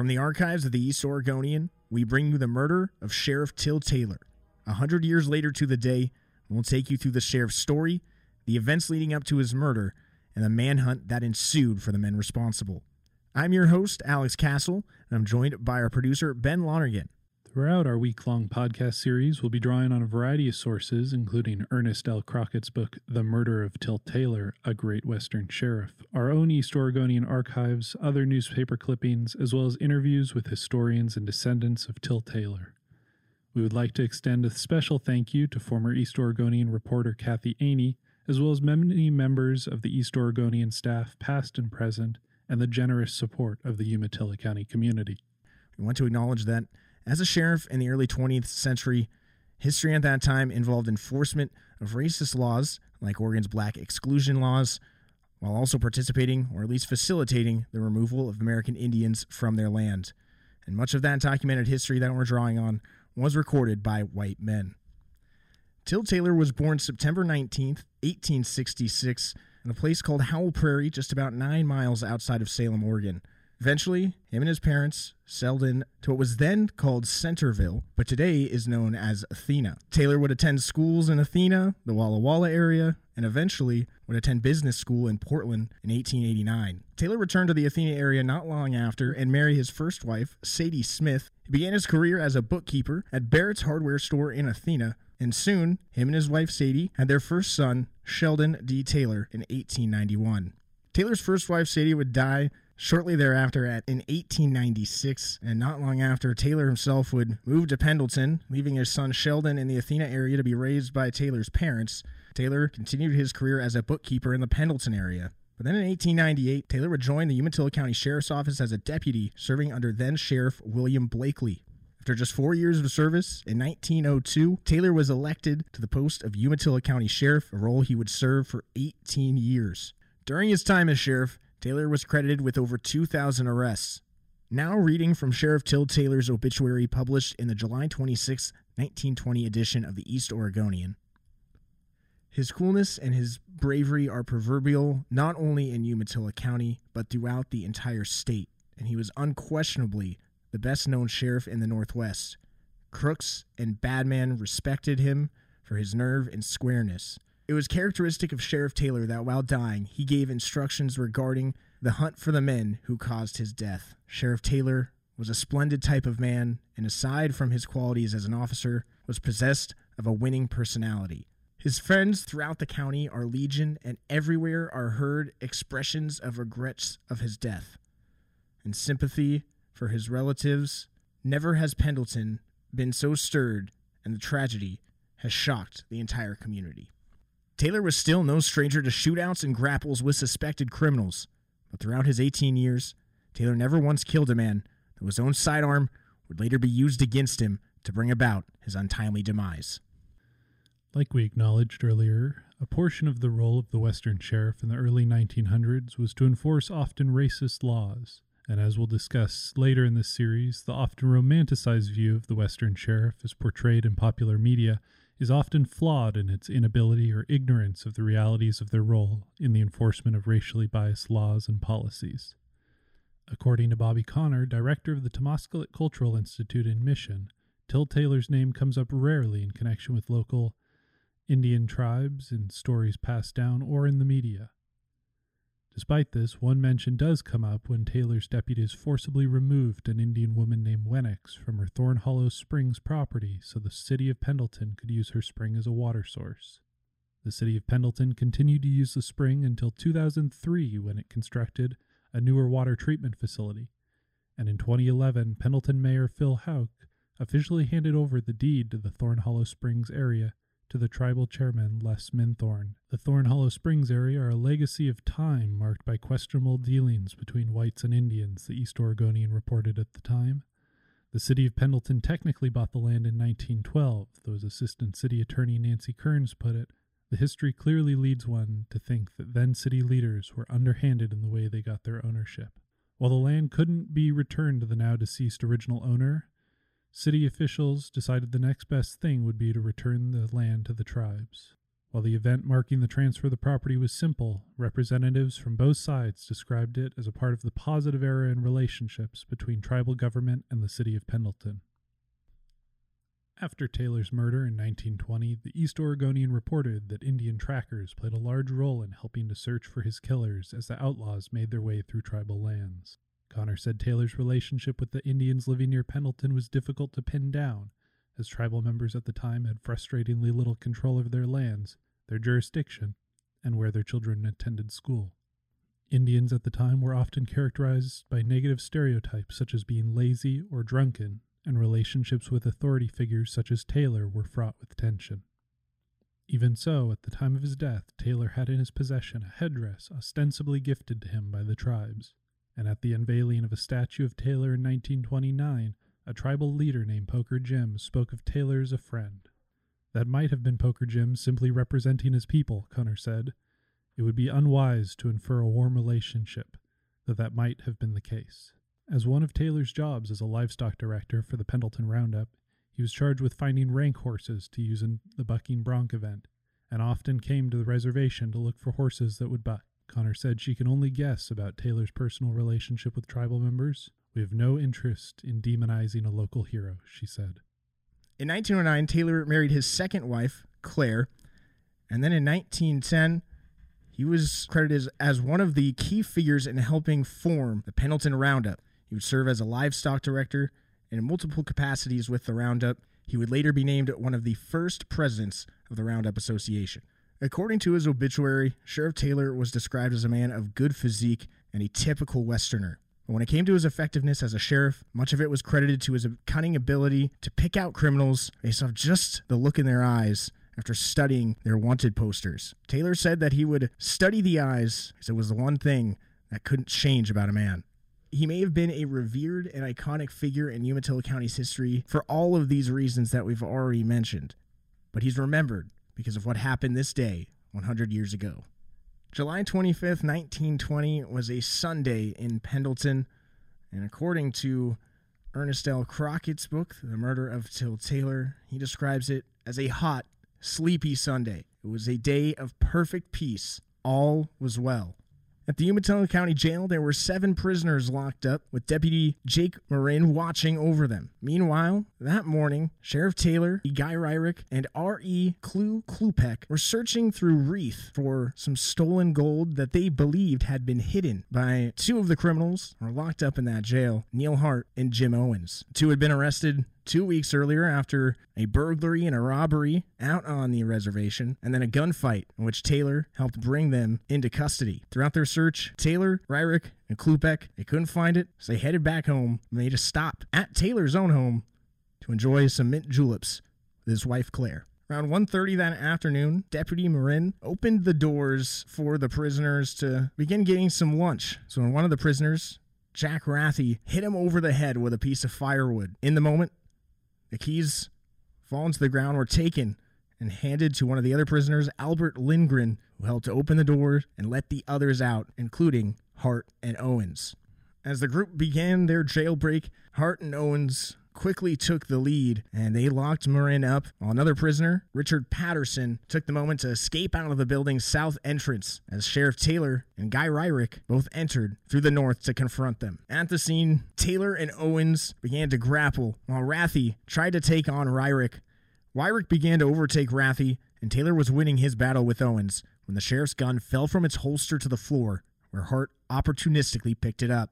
From the archives of the East Oregonian, we bring you the murder of Sheriff Till Taylor. A hundred years later to the day, we'll take you through the sheriff's story, the events leading up to his murder, and the manhunt that ensued for the men responsible. I'm your host, Alex Castle, and I'm joined by our producer, Ben Lonergan. Throughout our week long podcast series, we'll be drawing on a variety of sources, including Ernest L. Crockett's book, The Murder of Till Taylor, A Great Western Sheriff, our own East Oregonian archives, other newspaper clippings, as well as interviews with historians and descendants of Till Taylor. We would like to extend a special thank you to former East Oregonian reporter Kathy Aney, as well as many members of the East Oregonian staff, past and present, and the generous support of the Umatilla County community. We want to acknowledge that as a sheriff in the early 20th century, history at that time involved enforcement of racist laws like Oregon's black exclusion laws, while also participating or at least facilitating the removal of American Indians from their land. And much of that documented history that we're drawing on was recorded by white men. Till Taylor was born September 19th, 1866, in a place called Howell Prairie, just about nine miles outside of Salem, Oregon. Eventually, him and his parents settled in to what was then called Centerville, but today is known as Athena. Taylor would attend schools in Athena, the Walla Walla area, and eventually would attend business school in Portland in 1889. Taylor returned to the Athena area not long after and married his first wife, Sadie Smith. He began his career as a bookkeeper at Barrett's hardware store in Athena, and soon, him and his wife Sadie had their first son, Sheldon D. Taylor, in 1891. Taylor's first wife, Sadie, would die Shortly thereafter, at in 1896, and not long after, Taylor himself would move to Pendleton, leaving his son Sheldon in the Athena area to be raised by Taylor's parents. Taylor continued his career as a bookkeeper in the Pendleton area. But then in 1898, Taylor would join the Umatilla County Sheriff's Office as a deputy, serving under then Sheriff William Blakely. After just four years of service, in 1902, Taylor was elected to the post of Umatilla County Sheriff, a role he would serve for 18 years. During his time as sheriff, Taylor was credited with over 2,000 arrests. Now, reading from Sheriff Till Taylor's obituary published in the July 26, 1920 edition of the East Oregonian. His coolness and his bravery are proverbial not only in Umatilla County, but throughout the entire state, and he was unquestionably the best known sheriff in the Northwest. Crooks and badmen respected him for his nerve and squareness. It was characteristic of Sheriff Taylor that while dying, he gave instructions regarding the hunt for the men who caused his death. Sheriff Taylor was a splendid type of man, and aside from his qualities as an officer, was possessed of a winning personality. His friends throughout the county are legion, and everywhere are heard expressions of regrets of his death and sympathy for his relatives. Never has Pendleton been so stirred, and the tragedy has shocked the entire community. Taylor was still no stranger to shootouts and grapples with suspected criminals, but throughout his 18 years, Taylor never once killed a man, though his own sidearm would later be used against him to bring about his untimely demise. Like we acknowledged earlier, a portion of the role of the Western Sheriff in the early 1900s was to enforce often racist laws. And as we'll discuss later in this series, the often romanticized view of the Western Sheriff as portrayed in popular media is often flawed in its inability or ignorance of the realities of their role in the enforcement of racially biased laws and policies. According to Bobbie Conner, director of the Tamástslikt Cultural Institute in Mission, Till Taylor's name comes up rarely in connection with local Indian tribes in stories passed down or in the media. Despite this, one mention does come up when Taylor's deputies forcibly removed an Indian woman named Wenix from her Thorn Hollow Springs property so the city of Pendleton could use her spring as a water source. The city of Pendleton continued to use the spring until 2003 when it constructed a newer water treatment facility. And in 2011, Pendleton Mayor Phil Houck officially handed over the deed to the Thorn Hollow Springs area to the tribal chairman Les Minthorn. The Thorn Hollow Springs area are a legacy of time marked by questionable dealings between whites and Indians, the East Oregonian reported at the time. The city of Pendleton technically bought the land in 1912, though as Assistant City Attorney Nancy Kearns put it, the history clearly leads one to think that then city leaders were underhanded in the way they got their ownership. While the land couldn't be returned to the now deceased original owner, City officials decided the next best thing would be to return the land to the tribes. While the event marking the transfer of the property was simple, representatives from both sides described it as a part of the positive era in relationships between tribal government and the city of Pendleton. After Taylor's murder in 1920, the East Oregonian reported that Indian trackers played a large role in helping to search for his killers as the outlaws made their way through tribal lands. Conner said Taylor's relationship with the Indians living near Pendleton was difficult to pin down, as tribal members at the time had frustratingly little control over their lands, their jurisdiction, and where their children attended school. Indians at the time were often characterized by negative stereotypes such as being lazy or drunken, and relationships with authority figures such as Taylor were fraught with tension. Even so, at the time of his death, Taylor had in his possession a headdress ostensibly gifted to him by the tribes, and at the unveiling of a statue of Taylor in 1929, a tribal leader named Poker Jim spoke of Taylor as a friend. That might have been Poker Jim simply representing his people, Conner said. It would be unwise to infer a warm relationship, though that might have been the case. As one of Taylor's jobs as a livestock director for the Pendleton Roundup, he was charged with finding rank horses to use in the bucking bronc event, and often came to the reservation to look for horses that would buck. Conner said she can only guess about Taylor's personal relationship with tribal members. We have no interest in demonizing a local hero, she said. In 1909, Taylor married his second wife, Claire, and then in 1910, he was credited as one of the key figures in helping form the Pendleton Roundup. He would serve as a livestock director in multiple capacities with the Roundup. He would later be named one of the first presidents of the Roundup Association. According to his obituary, Sheriff Taylor was described as a man of good physique and a typical Westerner. But when it came to his effectiveness as a sheriff, much of it was credited to his cunning ability to pick out criminals based off just the look in their eyes after studying their wanted posters. Taylor said that he would study the eyes because it was the one thing that couldn't change about a man. He may have been a revered and iconic figure in Umatilla County's history for all of these reasons that we've already mentioned, but he's remembered because of what happened this day 100 years ago. July 25th, 1920 was a Sunday in Pendleton, and according to Ernest L. Crockett's book, The Murder of Till Taylor, he describes it as a hot, sleepy Sunday. It was a day of perfect peace. All was well. At the Umatilla County Jail, there were seven prisoners locked up, with Deputy Jake Marin watching over them. Meanwhile, that morning, Sheriff Taylor, Guy Ryrick, and R.E. Clue Klupek were searching through Rieth for some stolen gold that they believed had been hidden by two of the criminals who were locked up in that jail, Neil Hart and Jim Owens. Two had been arrested two weeks earlier after a burglary and a robbery out on the reservation, and then a gunfight in which Taylor helped bring them into custody. Throughout their search, Taylor, Ryrick, and Klupek, they couldn't find it, so they headed back home and made a stop at Taylor's own home to enjoy some mint juleps with his wife Claire. Around 1:30 that afternoon, Deputy Marin opened the doors for the prisoners to begin getting some lunch. So when one of the prisoners, Jack Rathy, hit him over the head with a piece of firewood. In the moment, the keys fallen to the ground were taken and handed to one of the other prisoners, Albert Lindgren, who helped to open the door and let the others out, including Hart and Owens. As the group began their jailbreak, Hart and Owens quickly took the lead and they locked Marin up while another prisoner, Richard Patterson, took the moment to escape out of the building's south entrance as Sheriff Taylor and Guy Ryrick both entered through the north to confront them. At the scene, Taylor and Owens began to grapple while Rathy tried to take on Ryrick. Ryrick began to overtake Rathy and Taylor was winning his battle with Owens when the sheriff's gun fell from its holster to the floor where Hart opportunistically picked it up.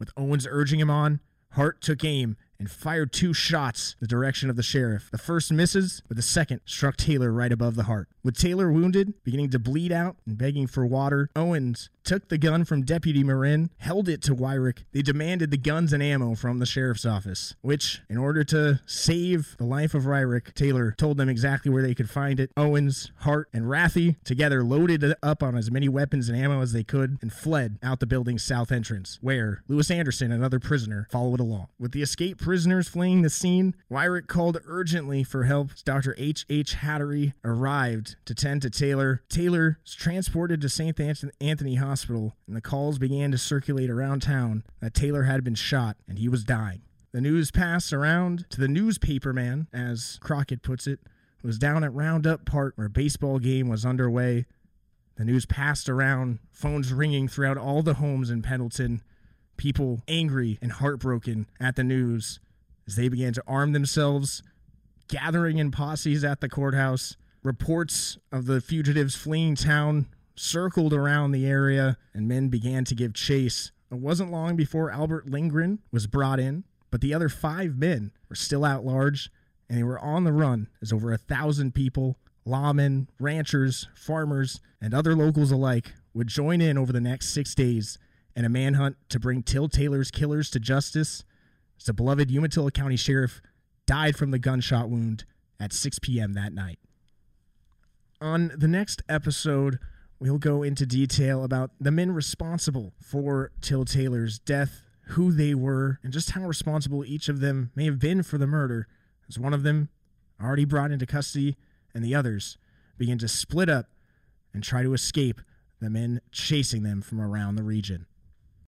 With Owens urging him on, Hart took aim and fired two shots in the direction of the sheriff. The first misses, but the second struck Taylor right above the heart. With Taylor wounded, beginning to bleed out, and begging for water, Owens took the gun from Deputy Marin, held it to Wyrick. They demanded the guns and ammo from the sheriff's office, which, in order to save the life of Ryrick, Taylor told them exactly where they could find it. Owens, Hart, and Rathy together loaded up on as many weapons and ammo as they could and fled out the building's south entrance, where Lewis Anderson, another prisoner, followed along. With the escaped prisoners fleeing the scene, Wyrick called urgently for help Dr. H. H. Hattery arrived to tend to Taylor. Taylor was transported to St. Anthony Hospital, and the calls began to circulate around town that Taylor had been shot and he was dying. The news passed around to the newspaper man, as Crockett puts it, who was down at Roundup Park where a baseball game was underway. The news passed around, phones ringing throughout all the homes in Pendleton, people angry and heartbroken at the news as they began to arm themselves, gathering in posses at the courthouse. Reports of the fugitives fleeing town circled around the area, and men began to give chase. It wasn't long before Albert Lindgren was brought in, but the other five men were still at large, and they were on the run as over a thousand people, lawmen, ranchers, farmers, and other locals alike would join in over the next six days in a manhunt to bring Till Taylor's killers to justice. As the beloved Umatilla County Sheriff died from the gunshot wound at 6 p.m. that night. On the next episode, we'll go into detail about the men responsible for Till Taylor's death, who they were, and just how responsible each of them may have been for the murder, as one of them already brought into custody and the others begin to split up and try to escape the men chasing them from around the region.